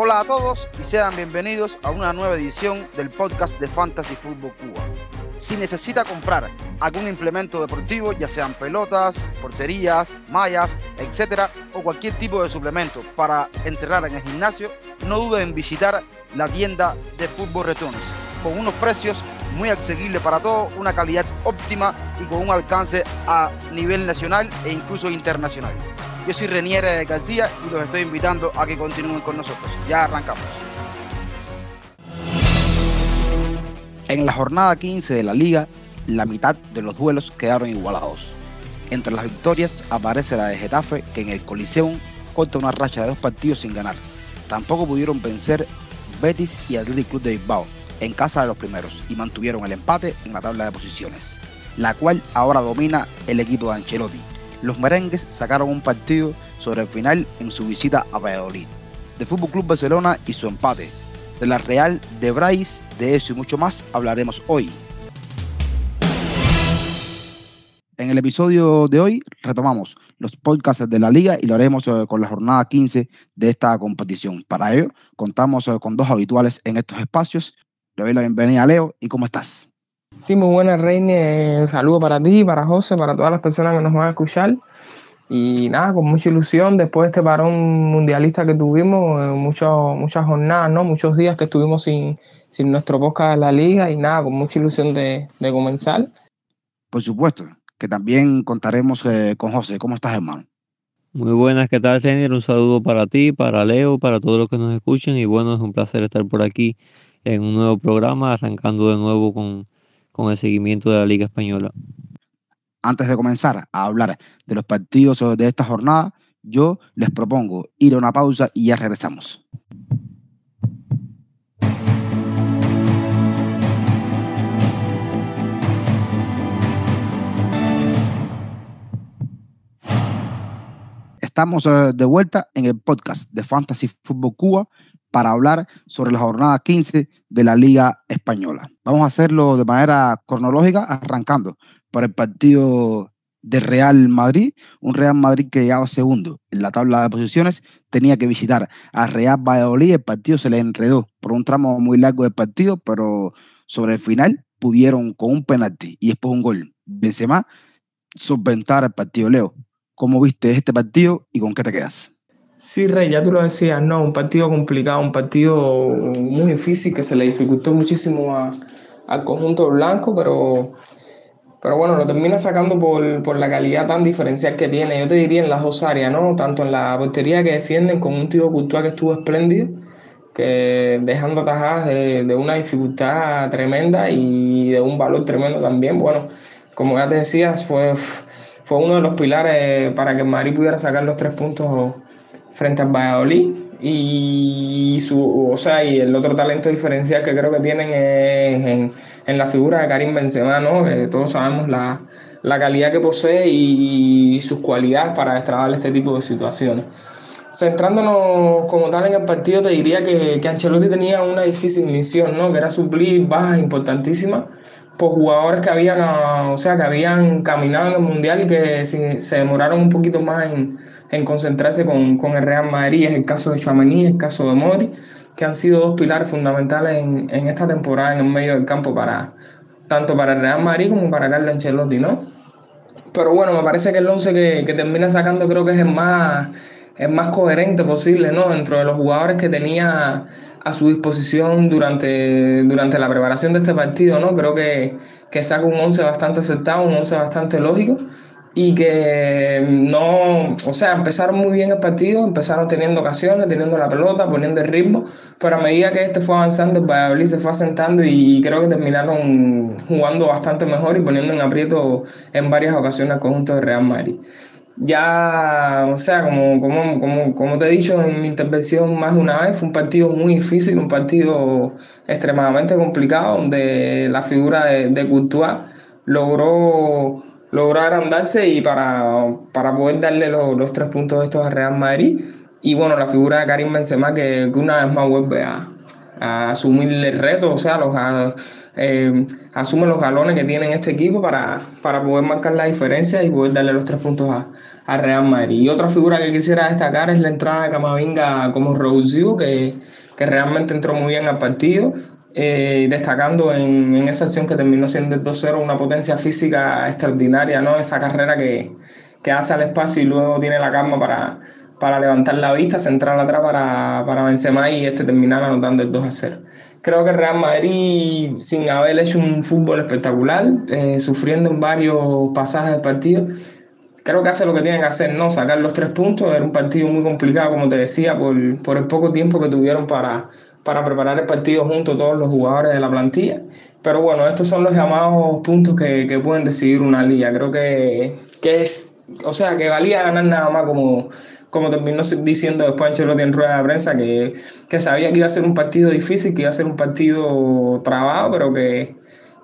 Hola a todos y sean bienvenidos a una nueva edición del podcast de Fantasy Football Cuba. Si necesita comprar algún implemento deportivo, ya sean pelotas, porterías, mallas, etcétera, o cualquier tipo de suplemento para entrenar en el gimnasio, no duden en visitar la tienda de Fútbol Returns con unos precios muy accesibles para todos, una calidad óptima y con un alcance a nivel nacional e incluso internacional. Yo soy Reniere García y los estoy invitando a que continúen con nosotros. Ya arrancamos. En la jornada 15 de la liga, la mitad de los duelos quedaron igualados. Entre las victorias aparece la de Getafe, que en el Coliseum corta una racha de dos partidos sin ganar. Tampoco pudieron vencer Betis y Athletic Club de Bilbao en casa de los primeros y mantuvieron el empate en la tabla de posiciones, la cual ahora domina el equipo de Ancelotti, los merengues sacaron un partido sobre el final en su visita a Valladolid. De Fútbol Club Barcelona y su empate. De la Real, de Brais, de eso y mucho más hablaremos hoy. En el episodio de hoy retomamos los podcasts de la liga y lo haremos eh, con la jornada 15 de esta competición. Para ello, contamos eh, con dos habituales en estos espacios. Le doy la bienvenida a Leo y ¿cómo estás? Sí, muy buenas, Reine. Un saludo para ti, para José, para todas las personas que nos van a escuchar. Y nada, con mucha ilusión, después de este parón mundialista que tuvimos, eh, muchas jornadas, ¿no? muchos días que estuvimos sin, sin nuestro podcast de la liga y nada, con mucha ilusión de, de comenzar. Por supuesto, que también contaremos eh, con José. ¿Cómo estás, hermano? Muy buenas, ¿qué tal, Reiner? Un saludo para ti, para Leo, para todos los que nos escuchen y bueno, es un placer estar por aquí en un nuevo programa, arrancando de nuevo con con el seguimiento de la Liga Española. Antes de comenzar a hablar de los partidos de esta jornada, yo les propongo ir a una pausa y ya regresamos. Estamos eh, de vuelta en el podcast de Fantasy Football Cuba para hablar sobre la jornada 15 de la Liga Española. Vamos a hacerlo de manera cronológica, arrancando por el partido de Real Madrid, un Real Madrid que llegaba segundo en la tabla de posiciones, tenía que visitar a Real Valladolid, el partido se le enredó por un tramo muy largo del partido, pero sobre el final pudieron con un penalti y después un gol. Benzema solventar el partido. Leo, ¿cómo viste este partido y con qué te quedas? Sí, Rey, ya tú lo decías, no, un partido complicado, un partido muy difícil que se le dificultó muchísimo al conjunto blanco, pero, pero bueno, lo termina sacando por, la calidad tan diferencial que tiene. Yo te diría en las dos áreas, ¿no? Tanto en la portería que defienden con un tío cultural que estuvo espléndido, que dejando atajadas de, de una dificultad tremenda y de un valor tremendo también. Bueno, como ya te decías, fue, fue uno de los pilares para que Madrid pudiera sacar los tres puntos frente al Valladolid y su o sea y el otro talento diferencial que creo que tienen es en, la figura de Karim Benzema ¿no? que todos sabemos la, calidad que posee y, sus cualidades para destrabar este tipo de situaciones centrándonos como tal en el partido te diría que, que Ancelotti tenía una difícil misión ¿no? que era suplir bajas importantísimas por jugadores que habían o sea que habían caminado en el mundial y que se demoraron un poquito más en en concentrarse con, con el Real Madrid, es el caso de Chouameni, el caso de Mori, que han sido dos pilares fundamentales en, en, esta temporada en el medio del campo para tanto para el Real Madrid como para Carlo Ancelotti, ¿no? Pero bueno, me parece que el 11 que, que termina sacando creo que es el más, el más coherente posible, ¿no? Dentro de los jugadores que tenía a su disposición durante, durante la preparación de este partido, ¿no? Creo que, que saca un 11 bastante aceptado, un 11 bastante lógico y que no, o sea, empezaron muy bien el partido, empezaron teniendo ocasiones, teniendo la pelota, poniendo el ritmo, pero a medida que este fue avanzando, el Valladolid se fue asentando y creo que terminaron jugando bastante mejor y poniendo en aprieto en varias ocasiones al conjunto de Real Madrid. Ya, o sea, como, como, como, como te he dicho en mi intervención más de una vez, fue un partido muy difícil, un partido extremadamente complicado, donde la figura de, de Courtois logró logró agrandarse y para, para poder darle los, tres puntos estos a Real Madrid. Y bueno, la figura de Karim Benzema que, una vez más vuelve a, a asumir el reto, o sea, los, eh, asume los galones que tiene este equipo para, para poder marcar la diferencia y poder darle los tres puntos a, a Real Madrid. Y otra figura que quisiera destacar es la entrada de Camavinga como revulsivo, que, que realmente entró muy bien al partido. Eh, destacando en, en, esa acción que terminó siendo el 2-0 una potencia física extraordinaria, ¿no? Esa carrera que, que hace al espacio y luego tiene la calma para, para levantar la vista, centrar atrás para, para Benzema y este terminar anotando el 2 a 0. Creo que Real Madrid, sin haber hecho un fútbol espectacular, eh, sufriendo en varios pasajes del partido, creo que hace lo que tiene que hacer, ¿no? Sacar los tres puntos. Era un partido muy complicado, como te decía, por, por el poco tiempo que tuvieron para, para preparar el partido junto a todos los jugadores de la plantilla. Pero bueno, estos son los llamados puntos que, que pueden decidir una liga. Creo que, que es, o sea, que valía ganar nada más como como terminó diciendo después Ancelotti en rueda de prensa, que, que sabía que iba a ser un partido difícil, que iba a ser un partido trabado, pero que,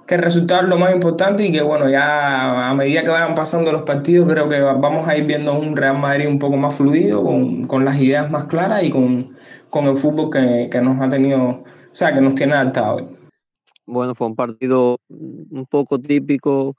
que el resultado es lo más importante y que bueno, ya a medida que vayan pasando los partidos, creo que vamos a ir viendo un Real Madrid un poco más fluido, con, las ideas más claras y con, con el fútbol que, que, nos ha tenido, o sea, que nos tiene adaptado. Bueno, fue un partido un poco típico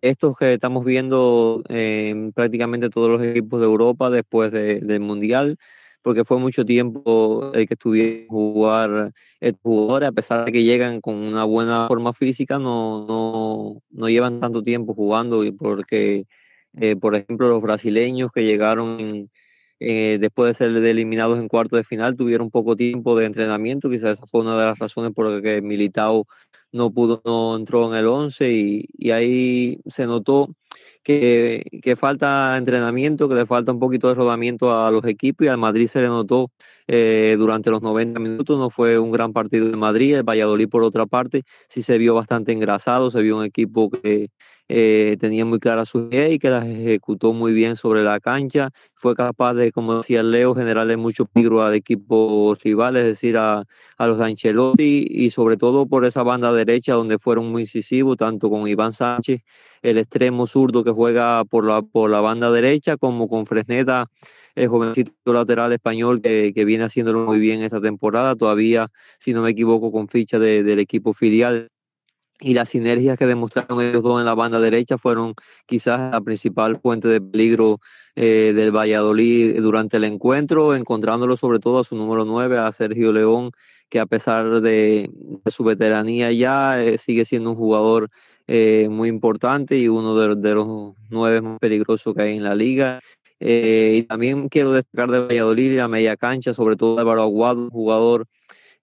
estos que estamos viendo en prácticamente todos los equipos de Europa después del Mundial, porque fue mucho tiempo el que estuvieron jugar estos jugadores, a pesar de que llegan con una buena forma física, no, no, no llevan tanto tiempo jugando, porque, eh, por ejemplo, los brasileños que llegaron eh, después de ser eliminados en cuarto de final, tuvieron poco tiempo de entrenamiento, quizás esa fue una de las razones por las que Militao no pudo, no entró en el 11 y, y ahí se notó que, que, falta entrenamiento, que le falta un poquito de rodamiento a los equipos y al Madrid se le notó eh, durante los 90 minutos, no fue un gran partido de Madrid, el Valladolid por otra parte sí se vio bastante engrasado, se vio un equipo que eh, tenía muy clara su idea y que las ejecutó muy bien sobre la cancha, fue capaz de, como decía Leo, generarle mucho peligro al equipo rival, es decir, a, a los de Ancelotti y sobre todo por esa banda derecha donde fueron muy incisivos, tanto con Iván Sánchez, el extremo zurdo que juega por la, por la banda derecha, como con Fresneda, el jovencito lateral español que, que viene haciéndolo muy bien esta temporada, todavía, si no me equivoco, con ficha de, del equipo filial y las sinergias que demostraron ellos dos en la banda derecha fueron quizás la principal fuente de peligro eh, del Valladolid durante el encuentro, encontrándolo sobre todo a su número 9, a Sergio León, que a pesar de, su veteranía ya eh, sigue siendo un jugador eh, muy importante y uno de, los nueve más peligrosos que hay en la liga. Eh, y también quiero destacar de Valladolid la media cancha, sobre todo Álvaro Aguado, un jugador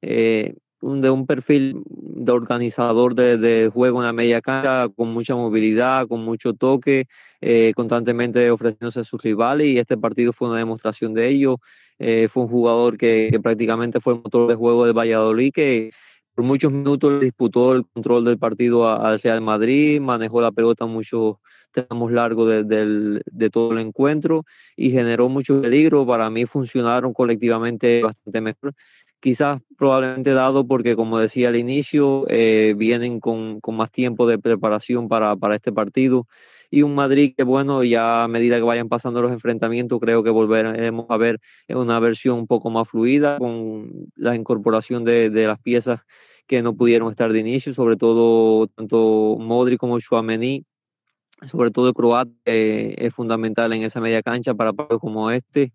eh, de un perfil de organizador de, de, juego en la media cancha, con mucha movilidad, con mucho toque, eh, constantemente ofreciéndose a sus rivales y este partido fue una demostración de ello. Eh, fue un jugador que, prácticamente fue el motor de juego del Valladolid, que por muchos minutos disputó el control del partido al Real Madrid, manejó la pelota muchos tramos largos de, de, de, todo el encuentro y generó mucho peligro. Para mí funcionaron colectivamente bastante mejor quizás probablemente dado porque, como decía al inicio, eh, vienen con, con, más tiempo de preparación para, para, este partido. Y un Madrid que, bueno, ya a medida que vayan pasando los enfrentamientos, creo que volveremos a ver una versión un poco más fluida con la incorporación de, de las piezas que no pudieron estar de inicio, sobre todo tanto Modri como Chouameni, sobre todo el croata, eh, es fundamental en esa media cancha para partidos como este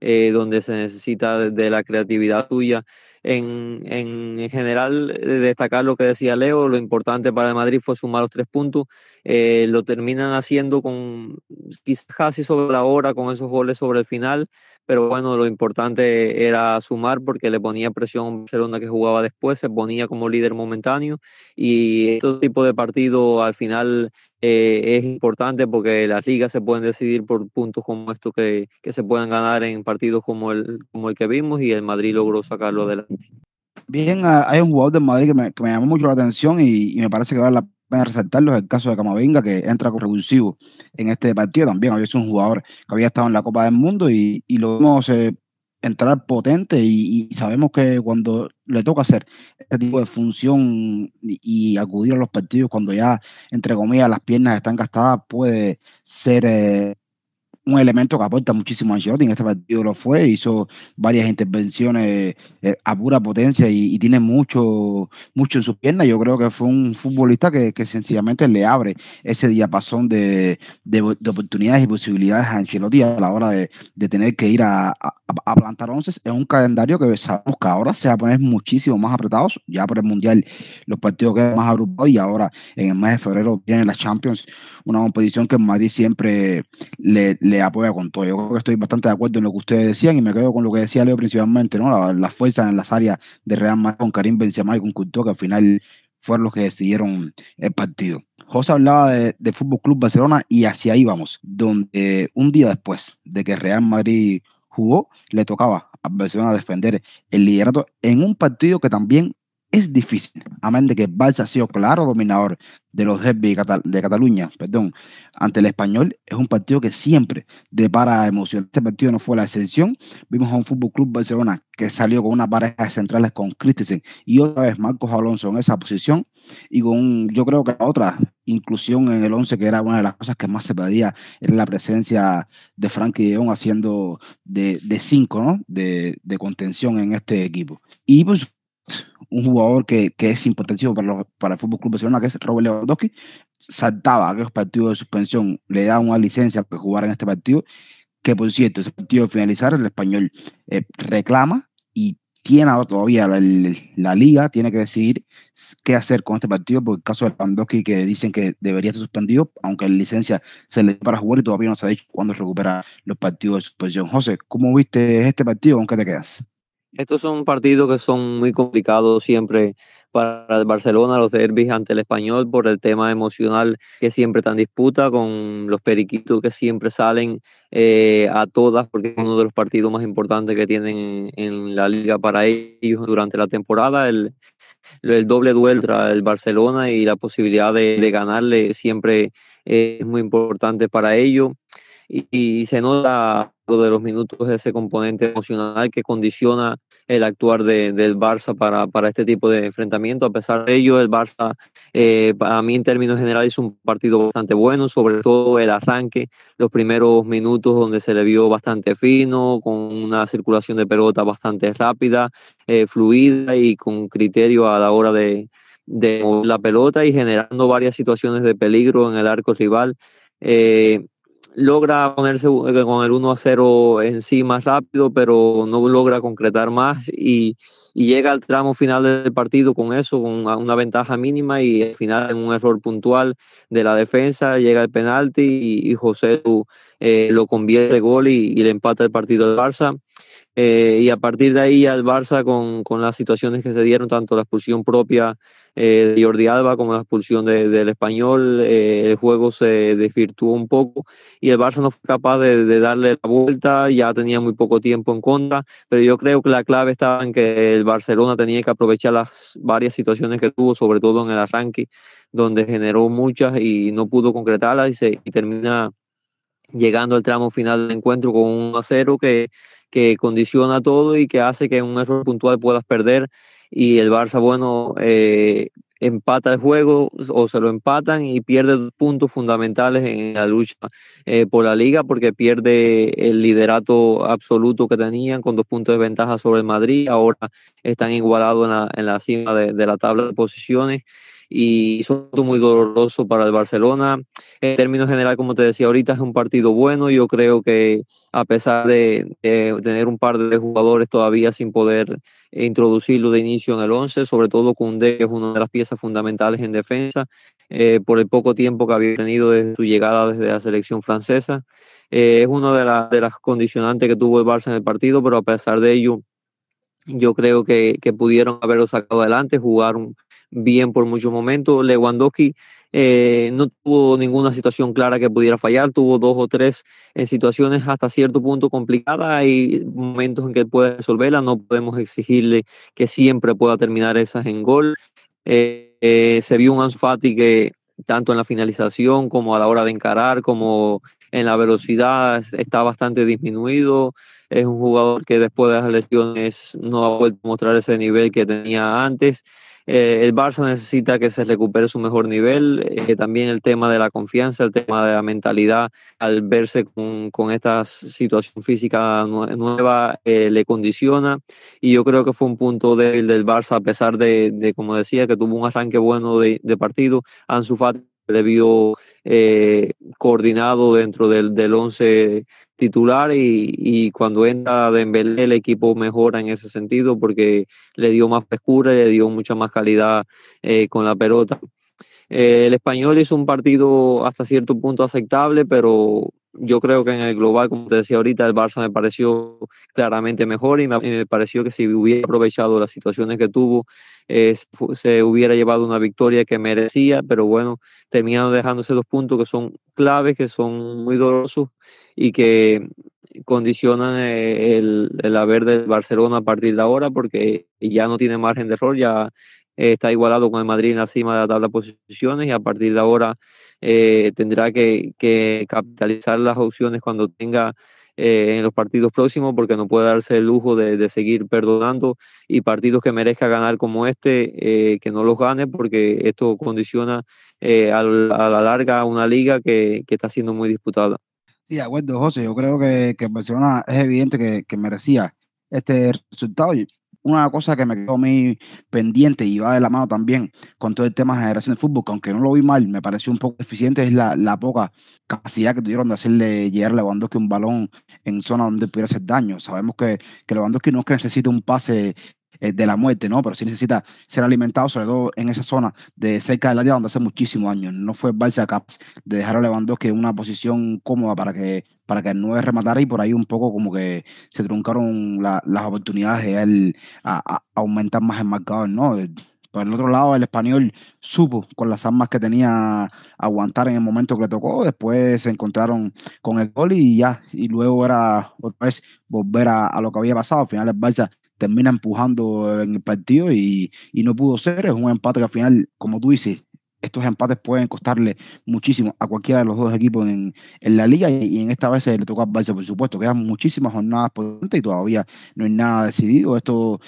eh, donde se necesita de, la creatividad tuya. En, en, general, eh, destacar lo que decía Leo, lo importante para Madrid fue sumar los tres puntos. Eh, lo terminan haciendo con quizás casi sobre la hora, con esos goles sobre el final, pero bueno, lo importante era sumar porque le ponía presión a Barcelona que jugaba después, se ponía como líder momentáneo y este tipo de partido al final eh, es importante porque las ligas se pueden decidir por puntos como estos que, que, se pueden ganar en partidos como el, como el que vimos y el Madrid logró sacarlo adelante. Bien, ah, hay un jugador del Madrid que me, que me llamó mucho la atención y, me parece que vale la pena resaltarlo, es el caso de Camavinga, que entra con revulsivo en este partido también. Había sido un jugador que había estado en la Copa del Mundo y, lo vemos eh, entrar potente y, sabemos que cuando le toca hacer este tipo de función y, y, acudir a los partidos cuando ya, entre comillas, las piernas están gastadas, puede ser eh, un elemento que aporta muchísimo a Ancelotti. En este partido lo fue, hizo varias intervenciones eh, a pura potencia y, tiene mucho, mucho en sus piernas. Yo creo que fue un futbolista que, sencillamente le abre ese diapasón de, de, oportunidades y posibilidades a Ancelotti a la hora de, tener que ir a, a, plantar once en un calendario que sabemos que ahora se va a poner muchísimo más apretados. Ya por el Mundial los partidos quedan más agrupados y ahora en el mes de febrero vienen las Champions, una competición que en Madrid siempre le apoya con todo. Yo creo que estoy bastante de acuerdo en lo que ustedes decían y me quedo con lo que decía Leo principalmente, ¿no? Las la fuerzas en las áreas de Real Madrid con Karim Benzema y con Coutinho, que al final fueron los que decidieron el partido. José hablaba de, de Fútbol Club Barcelona y hacia ahí vamos, donde un día después de que Real Madrid jugó, le tocaba a Barcelona defender el liderato en un partido que también es difícil, a menos de que Barça ha sido claro dominador de los derby de Cataluña, perdón, ante el español, es un partido que siempre depara emoción. Este partido no fue la excepción. Vimos a un Fútbol Club Barcelona que salió con una pareja de centrales con Christensen y otra vez Marcos Alonso en esa posición y con, yo creo que otra inclusión en el 11 que era una de las cosas que más se pedía era la presencia de Frankie de Jong haciendo de 5, ¿no? De, de contención en este equipo. Y pues un jugador que, que es importantísimo para, para el Fútbol Club Barcelona, que es Robert Lewandowski, saltaba aquellos partidos de suspensión, le da una licencia para jugar en este partido, que por cierto, ese partido de finalizar, el español eh, reclama y tiene todavía la, la, liga, tiene que decidir qué hacer con este partido, por el caso de Lewandowski, que dicen que debería ser suspendido, aunque la licencia se le dio para jugar y todavía no se ha dicho cuándo recupera los partidos de suspensión. José, ¿cómo viste este partido? ¿Con qué te quedas? Estos son partidos que son muy complicados siempre para el Barcelona, los derbis ante el español por el tema emocional que siempre están en disputa con los periquitos que siempre salen eh, a todas porque es uno de los partidos más importantes que tienen en la liga para ellos durante la temporada. El, el doble duelo entre el Barcelona y la posibilidad de, de ganarle siempre es muy importante para ellos y, se nota de los minutos ese componente emocional que condiciona el actuar de, del Barça para, para, este tipo de enfrentamiento. A pesar de ello, el Barça, eh, para mí en términos generales, es un partido bastante bueno, sobre todo el arranque, los primeros minutos donde se le vio bastante fino, con una circulación de pelota bastante rápida, eh, fluida y con criterio a la hora de, de mover la pelota y generando varias situaciones de peligro en el arco rival. Eh, logra ponerse eh, con el 1 a 0 en sí más rápido, pero no logra concretar más y, llega al tramo final del partido con eso, con una, ventaja mínima y al final en un error puntual de la defensa llega el penalti y, José eh, lo convierte gol y, le empata el partido del Barça. Eh, y a partir de ahí al Barça con, con, las situaciones que se dieron, tanto la expulsión propia eh, de Jordi Alba como la expulsión del español, eh, el juego se desvirtuó un poco y el Barça no fue capaz de, de, darle la vuelta, ya tenía muy poco tiempo en contra, pero yo creo que la clave estaba en que el Barcelona tenía que aprovechar las varias situaciones que tuvo, sobre todo en el arranque, donde generó muchas y no pudo concretarlas y, se, y termina llegando al tramo final del encuentro con un 1 a 0 que, que condiciona todo y que hace que en un error puntual puedas perder. Y el Barça, bueno, eh, empata el juego o se lo empatan y pierde puntos fundamentales en la lucha eh, por la liga porque pierde el liderato absoluto que tenían con dos puntos de ventaja sobre el Madrid, ahora están igualados en la, en la cima de, de la tabla de posiciones y son muy doloroso para el Barcelona. En términos general, como te decía ahorita, es un partido bueno. Yo creo que a pesar de, tener un par de jugadores todavía sin poder introducirlo de inicio en el 11, sobre todo Koundé, que es una de las piezas fundamentales en defensa, eh, por el poco tiempo que había tenido desde su llegada desde la selección francesa. Eh, es una de, de las condicionantes que tuvo el Barça en el partido, pero a pesar de ello, yo creo que pudieron haberlo sacado adelante, jugaron bien por muchos momentos. Lewandowski eh, no tuvo ninguna situación clara que pudiera fallar, tuvo dos o tres en situaciones hasta cierto punto complicadas. Hay momentos en que puede resolverla, no podemos exigirle que siempre pueda terminar esas en gol. Eh, eh, se vio un Ansu que tanto en la finalización como a la hora de encarar, como en la velocidad está bastante disminuido. Es un jugador que después de las lesiones no ha vuelto a mostrar ese nivel que tenía antes. Eh, el Barça necesita que se recupere su mejor nivel. Eh, también el tema de la confianza, el tema de la mentalidad, al verse con, con esta situación física nueva, eh, le condiciona. Y yo creo que fue un punto débil del Barça, a pesar de, de como decía, que tuvo un arranque bueno de, de partido. Ansu le vio coordinado dentro del, del once titular y, y, cuando entra Dembélé el equipo mejora en ese sentido porque le dio más frescura, le dio mucha más calidad eh, con la pelota. Eh, el español hizo un partido hasta cierto punto aceptable, pero yo creo que en el global, como te decía ahorita, el Barça me pareció claramente mejor y me, pareció que si hubiera aprovechado las situaciones que tuvo, eh, se hubiera llevado una victoria que merecía, pero bueno, terminaron dejándose dos puntos que son claves, que son muy dolorosos y que condicionan eh, el, el haber del Barcelona a partir de ahora porque ya no tiene margen de error, ya está igualado con el Madrid en la cima de la tabla de posiciones y a partir de ahora eh, tendrá que, capitalizar las opciones cuando tenga eh, en los partidos próximos porque no puede darse el lujo de, seguir perdonando y partidos que merezca ganar como este, eh, que no los gane porque esto condiciona a, la larga una liga que, está siendo muy disputada. Sí, de acuerdo, José. Yo creo que, que Barcelona es evidente que, que merecía este resultado una cosa que me quedó muy pendiente y va de la mano también con todo el tema de generación de fútbol, que aunque no lo vi mal, me pareció un poco deficiente, es la, la poca capacidad que tuvieron de hacerle llegar a Lewandowski un balón en zona donde pudiera hacer daño. Sabemos que, que Lewandowski no es que necesite un pase eh, de la muerte, ¿no? Pero sí necesita ser alimentado, sobre todo en esa zona de cerca del área donde hace muchísimos años. No fue Barça capaz de dejar a Lewandowski en una posición cómoda para que, para que el 9 rematara y por ahí un poco como que se truncaron las oportunidades de él a, aumentar más el marcador, ¿no? Por el otro lado, el español supo con las armas que tenía aguantar en el momento que le tocó. Después se encontraron con el gol y ya. Y luego era otra vez volver a, a lo que había pasado. Al final el Barça termina empujando en el partido y, no pudo ser. Es un empate que al final, como tú dices, estos empates pueden costarle muchísimo a cualquiera de los dos equipos en, la liga y, en esta vez le toca al Barça, por supuesto. Quedan muchísimas jornadas por y todavía no hay nada decidido. Esto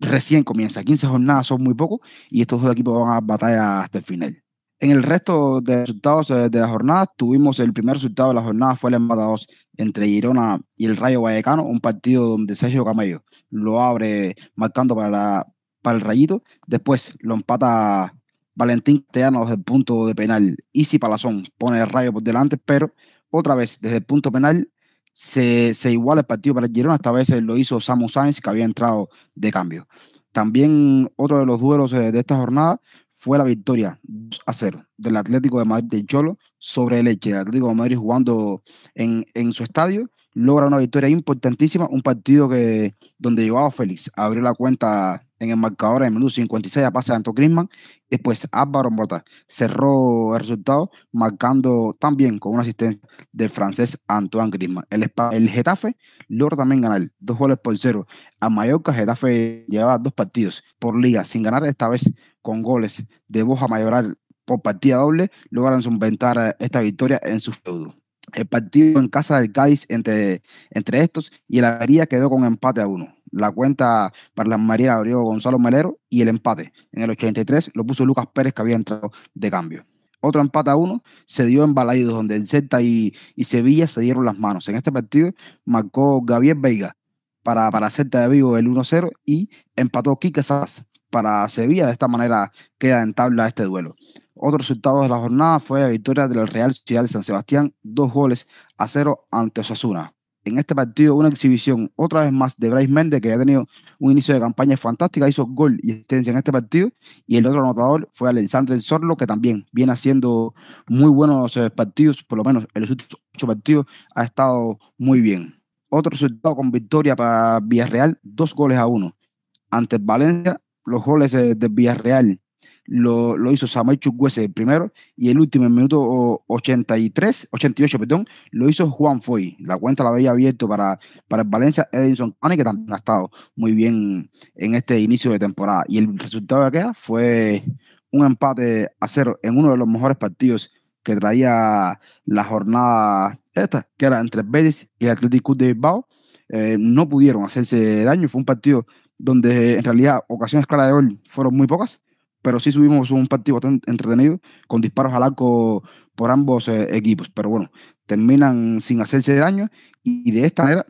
recién comienza. 15 jornadas son muy poco y estos dos equipos van a batalla hasta el final. En el resto de resultados eh, de la jornada, tuvimos el primer resultado de la jornada, fue el empate 2 entre Girona y el Rayo Vallecano, un partido donde Sergio Camello lo abre marcando para, para el Rayito. Después lo empata Valentín Teano desde el punto de penal. Easy Palazón pone el Rayo por delante, pero otra vez desde el punto penal se, se iguala el partido para el Girona. Esta vez lo hizo Samu Sainz, que había entrado de cambio. También otro de los duelos eh, de esta jornada fue la victoria 2 a 0 del Atlético de Madrid de Cholo sobre el Eche. El Atlético de Madrid jugando en, en, su estadio logra una victoria importantísima, un partido que donde Joao Félix abrió la cuenta en el marcador en el minuto 56 a pase de Anto Griezmann. Después Álvaro Morata cerró el resultado marcando también con una asistencia del francés Antoine Griezmann. El, el Getafe logra también ganar dos goles por cero a Mallorca. Getafe llevaba dos partidos por liga sin ganar, esta vez con goles de Boja Mayoral por partida doble, logran solventar esta victoria en su feudo. El partido en casa del Cádiz entre, entre estos y el Almería quedó con empate a uno. La cuenta para la María abrió Gonzalo Melero y el empate en el 83 lo puso Lucas Pérez que había entrado de cambio. Otro empate a uno se dio en Balaidos, donde el Celta y, Sevilla se dieron las manos. En este partido marcó Gabriel Veiga para, para Celta de Vigo el 1-0 y empató Quique Sass para Sevilla. De esta manera queda en tabla este duelo. Otro resultado de la jornada fue la victoria del Real Ciudad de San Sebastián, dos goles a cero ante Osasuna. En este partido, una exhibición otra vez más de Bryce Méndez, que ha tenido un inicio de campaña fantástica, hizo gol y asistencia en este partido. Y el otro anotador fue Alexandre Sorlo, que también viene haciendo muy buenos eh, partidos, por lo menos en los últimos ocho partidos ha estado muy bien. Otro resultado con victoria para Villarreal, dos goles a uno. Ante Valencia, los goles de Villarreal lo, lo hizo Samuel Chukwese primero y el último, en minuto 83, 88, perdón, lo hizo Juan Foy. La cuenta la había abierto para, para el Valencia Edinson Cani, que también ha estado muy bien en este inicio de temporada. Y el resultado de aquella fue un empate a cero en uno de los mejores partidos que traía la jornada esta, que era entre el Betis y el Atlético de Bilbao, eh, no pudieron hacerse daño. Fue un partido donde en realidad ocasiones claras de gol fueron muy pocas, pero sí subimos un partido entretenido con disparos al arco por ambos eh, equipos. Pero bueno, terminan sin hacerse daño y de esta manera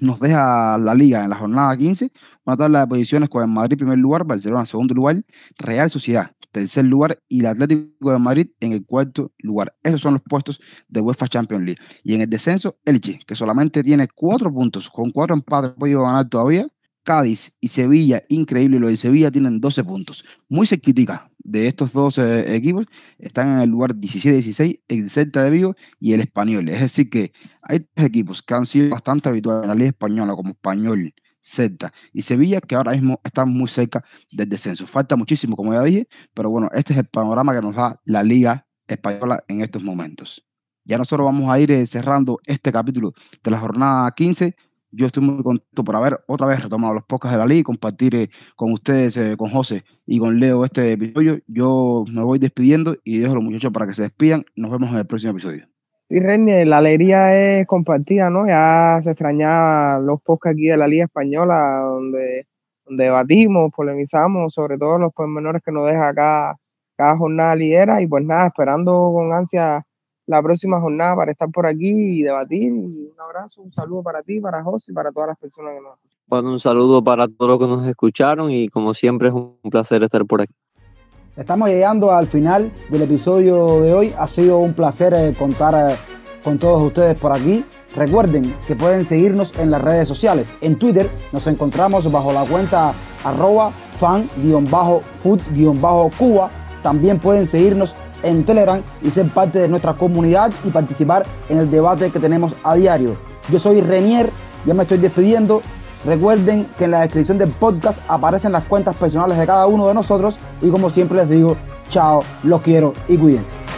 nos deja la liga en la jornada 15, una tabla de posiciones con el Madrid primer lugar, Barcelona segundo lugar, Real Sociedad tercer lugar y el Atlético de Madrid en el cuarto lugar. Esos son los puestos de UEFA Champions League. Y en el descenso, Elche, que solamente tiene cuatro puntos, con cuatro empates, podido ganar todavía. Cádiz y Sevilla, increíble, lo de Sevilla tienen 12 puntos. Muy cerquita de estos dos eh, equipos, están en el lugar 17-16, el Celta de Vigo y el Español. Es decir, que hay tres equipos que han sido bastante habituales en la Liga Española, como Español, Celta y Sevilla, que ahora mismo están muy cerca del descenso. Falta muchísimo, como ya dije, pero bueno, este es el panorama que nos da la Liga Española en estos momentos. Ya nosotros vamos a ir eh, cerrando este capítulo de la jornada 15. Yo estoy muy contento por haber otra vez retomado los podcasts de la liga y compartir eh, con ustedes, eh, con José y con Leo este episodio. Yo me voy despidiendo y dejo a los muchachos para que se despidan. Nos vemos en el próximo episodio. Sí, René, la alegría es compartida, ¿no? Ya se extrañaba los podcasts aquí de la Liga Española, donde, debatimos, polemizamos sobre todos los pormenores que nos deja cada, cada jornada liguera. Y pues nada, esperando con ansia la próxima jornada para estar por aquí y debatir. un abrazo, un saludo para ti, para José y para todas las personas que nos escuchan. Bueno, un saludo para todos los que nos escucharon y como siempre es un placer estar por aquí. Estamos llegando al final del episodio de hoy. Ha sido un placer eh, contar eh, con todos ustedes por aquí. Recuerden que pueden seguirnos en las redes sociales. En Twitter nos encontramos bajo la cuenta arroba fan-food-cuba. También pueden seguirnos en Telegram y ser parte de nuestra comunidad y participar en el debate que tenemos a diario. Yo soy Renier, ya me estoy despidiendo. Recuerden que en la descripción del podcast aparecen las cuentas personales de cada uno de nosotros y como siempre les digo, chao, los quiero y cuídense.